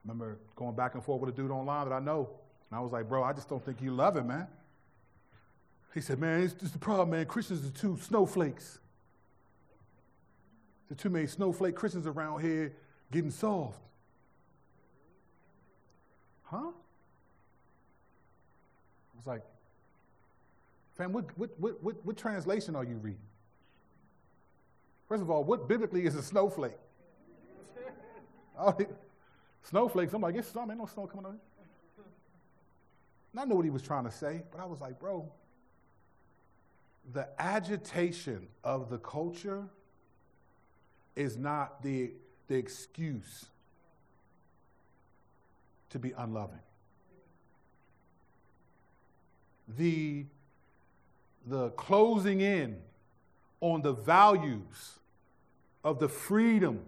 Remember going back and forth with a dude online that I know. And I was like, bro, I just don't think you love it, man. He said, man, it's just the problem, man. Christians are too snowflakes. There's too many snowflake Christians around here getting soft. Huh? Was like, fam, what, what, what, what, translation are you reading? First of all, what biblically is a snowflake? Oh, snowflakes, I'm like, it's ain't no snow coming on. And I know what he was trying to say, but I was like, bro, the agitation of the culture is not the, the excuse to be unloving the, the closing in on the values of the freedom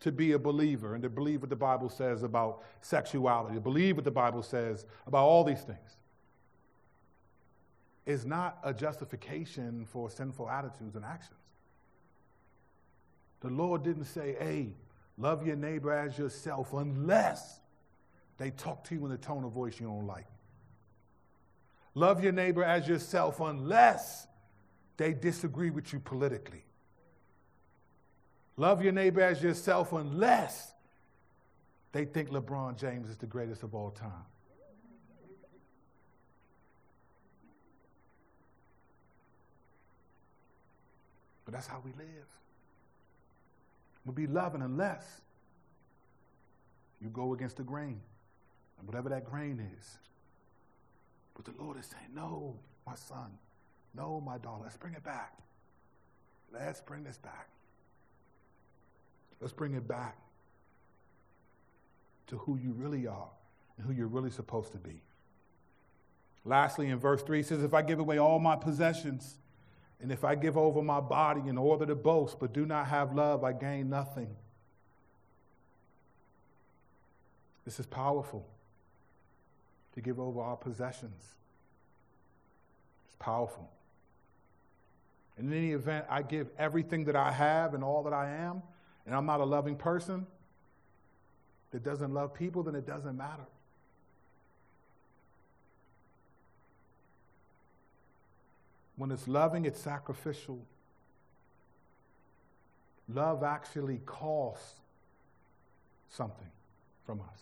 to be a believer and to believe what the Bible says about sexuality, to believe what the Bible says about all these things, is not a justification for sinful attitudes and actions. The Lord didn't say, hey, love your neighbor as yourself unless they talk to you in a tone of voice you don't like. Love your neighbor as yourself unless they disagree with you politically. Love your neighbor as yourself unless they think LeBron James is the greatest of all time. But that's how we live. We'll be loving unless you go against the grain. And whatever that grain is. But the Lord is saying, No, my son. No, my daughter. Let's bring it back. Let's bring this back. Let's bring it back to who you really are and who you're really supposed to be. Lastly, in verse 3, he says, If I give away all my possessions, and if I give over my body in order to boast, but do not have love, I gain nothing. This is powerful to give over our possessions. It's powerful. In any event, I give everything that I have and all that I am, and I'm not a loving person that doesn't love people, then it doesn't matter. When it's loving, it's sacrificial. Love actually costs something from us.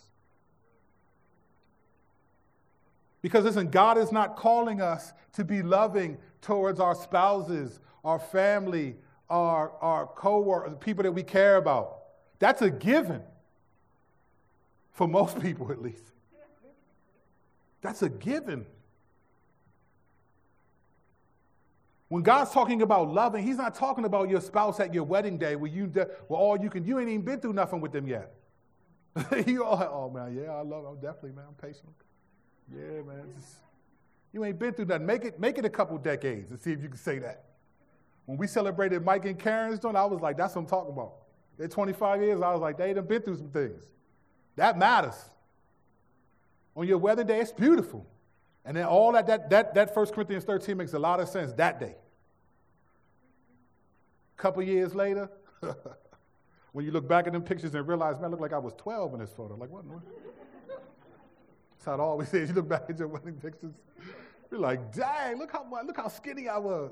Because listen, God is not calling us to be loving towards our spouses, our family, our, our co-workers, people that we care about. That's a given. For most people, at least. That's a given. When God's talking about loving, He's not talking about your spouse at your wedding day where you, well, all you can, you ain't even been through nothing with them yet. you all, oh man, yeah, I love, I'm definitely, man, I'm patient. Yeah, man. Just, you ain't been through nothing. Make it, make it a couple decades and see if you can say that. When we celebrated Mike and Karen's joint, I was like, that's what I'm talking about. They're 25 years. I was like, they done been through some things. That matters. On your wedding day, it's beautiful. And then all that, that, that, that 1 Corinthians 13 makes a lot of sense that day. A couple years later, when you look back at them pictures and realize, man, I look like I was 12 in this photo. Like, what? That's how it always is. You look back at your wedding pictures, you're like, dang, look how look how skinny I was.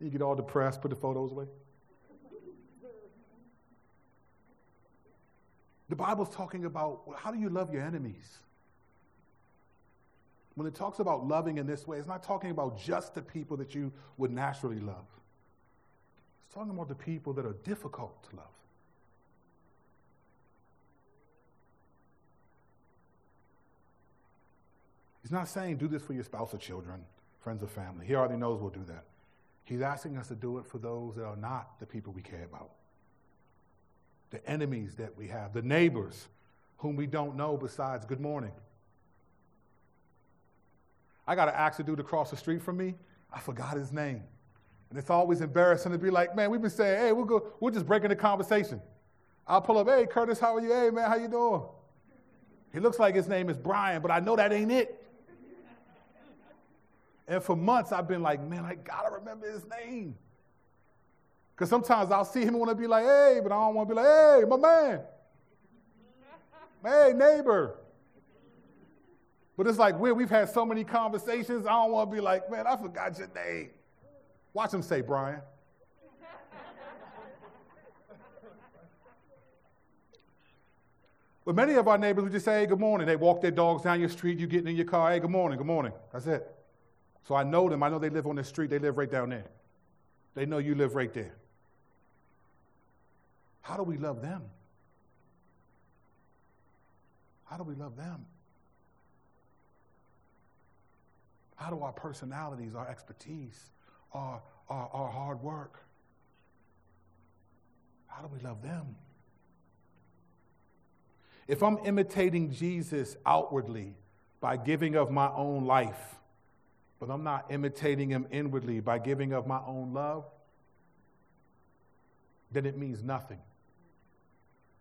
You get all depressed, put the photos away. The Bible's talking about well, how do you love your enemies? When it talks about loving in this way, it's not talking about just the people that you would naturally love. It's talking about the people that are difficult to love. He's not saying do this for your spouse or children, friends or family. He already knows we'll do that. He's asking us to do it for those that are not the people we care about, the enemies that we have, the neighbors whom we don't know besides good morning. I got to ask a dude across the street from me. I forgot his name. And it's always embarrassing to be like, man, we've been saying, hey, we'll go, we're just breaking the conversation. I'll pull up, hey, Curtis, how are you? Hey, man, how you doing? He looks like his name is Brian, but I know that ain't it. And for months, I've been like, man, I gotta remember his name. Because sometimes I'll see him and want to be like, hey, but I don't want to be like, hey, my man. hey, neighbor. But it's like, we we've had so many conversations, I don't want to be like, man, I forgot your name. Watch him say, Brian. But many of our neighbors would just say, hey, good morning. They walk their dogs down your street, you getting in your car, hey, good morning, good morning. That's it. So I know them. I know they live on the street. They live right down there. They know you live right there. How do we love them? How do we love them? How do our personalities, our expertise, our, our, our hard work, how do we love them? If I'm imitating Jesus outwardly by giving of my own life, but I'm not imitating him inwardly by giving of my own love, then it means nothing,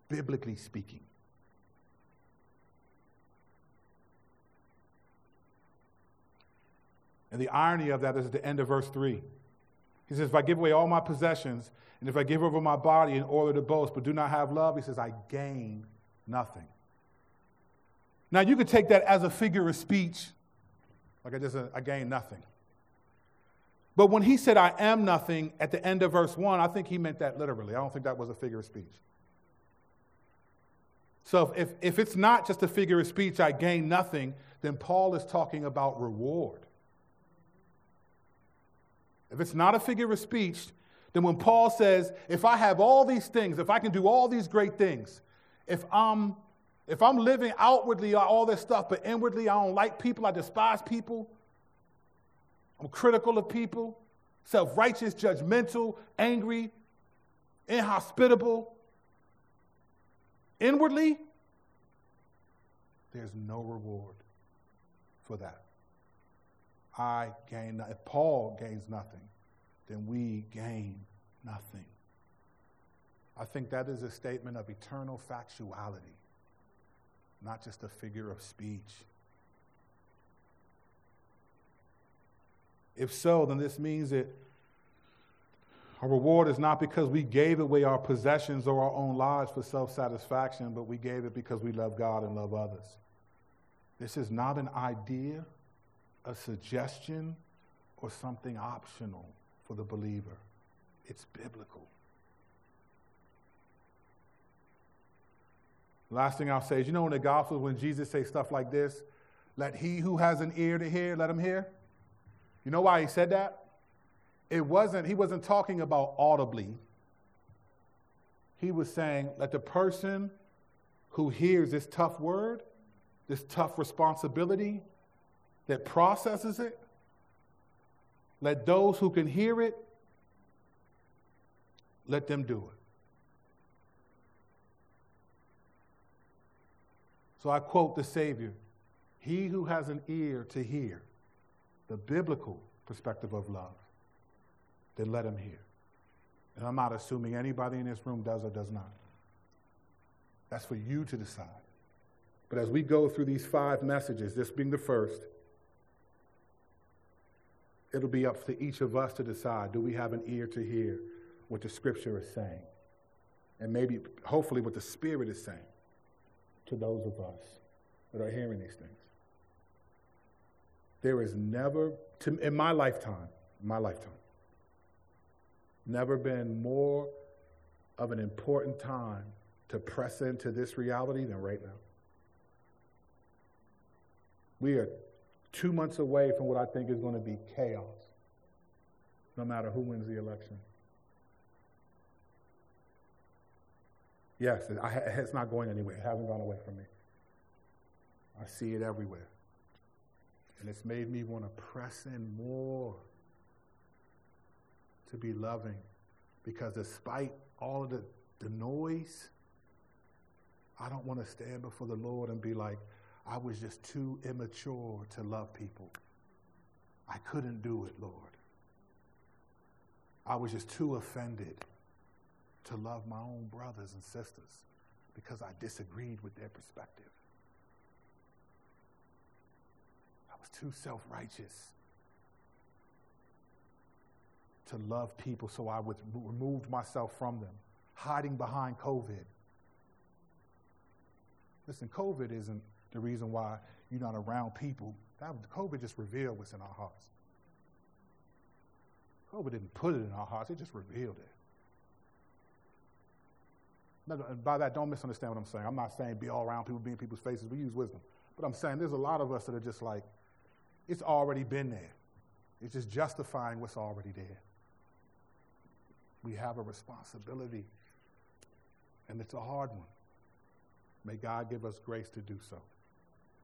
biblically speaking. And the irony of that is at the end of verse 3. He says, If I give away all my possessions, and if I give over my body in order to boast, but do not have love, he says, I gain nothing. Now, you could take that as a figure of speech, like I just, I gain nothing. But when he said, I am nothing at the end of verse 1, I think he meant that literally. I don't think that was a figure of speech. So if, if it's not just a figure of speech, I gain nothing, then Paul is talking about reward. If it's not a figure of speech, then when Paul says, if I have all these things, if I can do all these great things, if I'm if I'm living outwardly all this stuff, but inwardly I don't like people, I despise people, I'm critical of people, self righteous, judgmental, angry, inhospitable, inwardly, there's no reward for that. I gain nothing. If Paul gains nothing, then we gain nothing. I think that is a statement of eternal factuality, not just a figure of speech. If so, then this means that our reward is not because we gave away our possessions or our own lives for self satisfaction, but we gave it because we love God and love others. This is not an idea a suggestion or something optional for the believer. It's biblical. Last thing I'll say is you know in the Gospels when Jesus says stuff like this, let he who has an ear to hear, let him hear. You know why he said that? It wasn't, he wasn't talking about audibly. He was saying, let the person who hears this tough word, this tough responsibility, that processes it. Let those who can hear it, let them do it. So I quote the Savior He who has an ear to hear the biblical perspective of love, then let him hear. And I'm not assuming anybody in this room does or does not. That's for you to decide. But as we go through these five messages, this being the first, it'll be up to each of us to decide do we have an ear to hear what the scripture is saying? And maybe, hopefully, what the Spirit is saying to those of us that are hearing these things. There is never, to, in my lifetime, my lifetime, never been more of an important time to press into this reality than right now. We are two months away from what I think is going to be chaos, no matter who wins the election. Yes, it's not going anywhere. It hasn't gone away from me. I see it everywhere. And it's made me want to press in more to be loving. Because despite all of the, the noise, I don't want to stand before the Lord and be like, I was just too immature to love people. I couldn't do it, Lord. I was just too offended to love my own brothers and sisters because I disagreed with their perspective. I was too self righteous to love people, so I removed myself from them, hiding behind COVID. Listen, COVID isn't the reason why you're not around people. That COVID just revealed what's in our hearts. COVID didn't put it in our hearts, it just revealed it. And by that, don't misunderstand what I'm saying. I'm not saying be all around people, be in people's faces. We use wisdom. But I'm saying there's a lot of us that are just like, it's already been there. It's just justifying what's already there. We have a responsibility, and it's a hard one. May God give us grace to do so.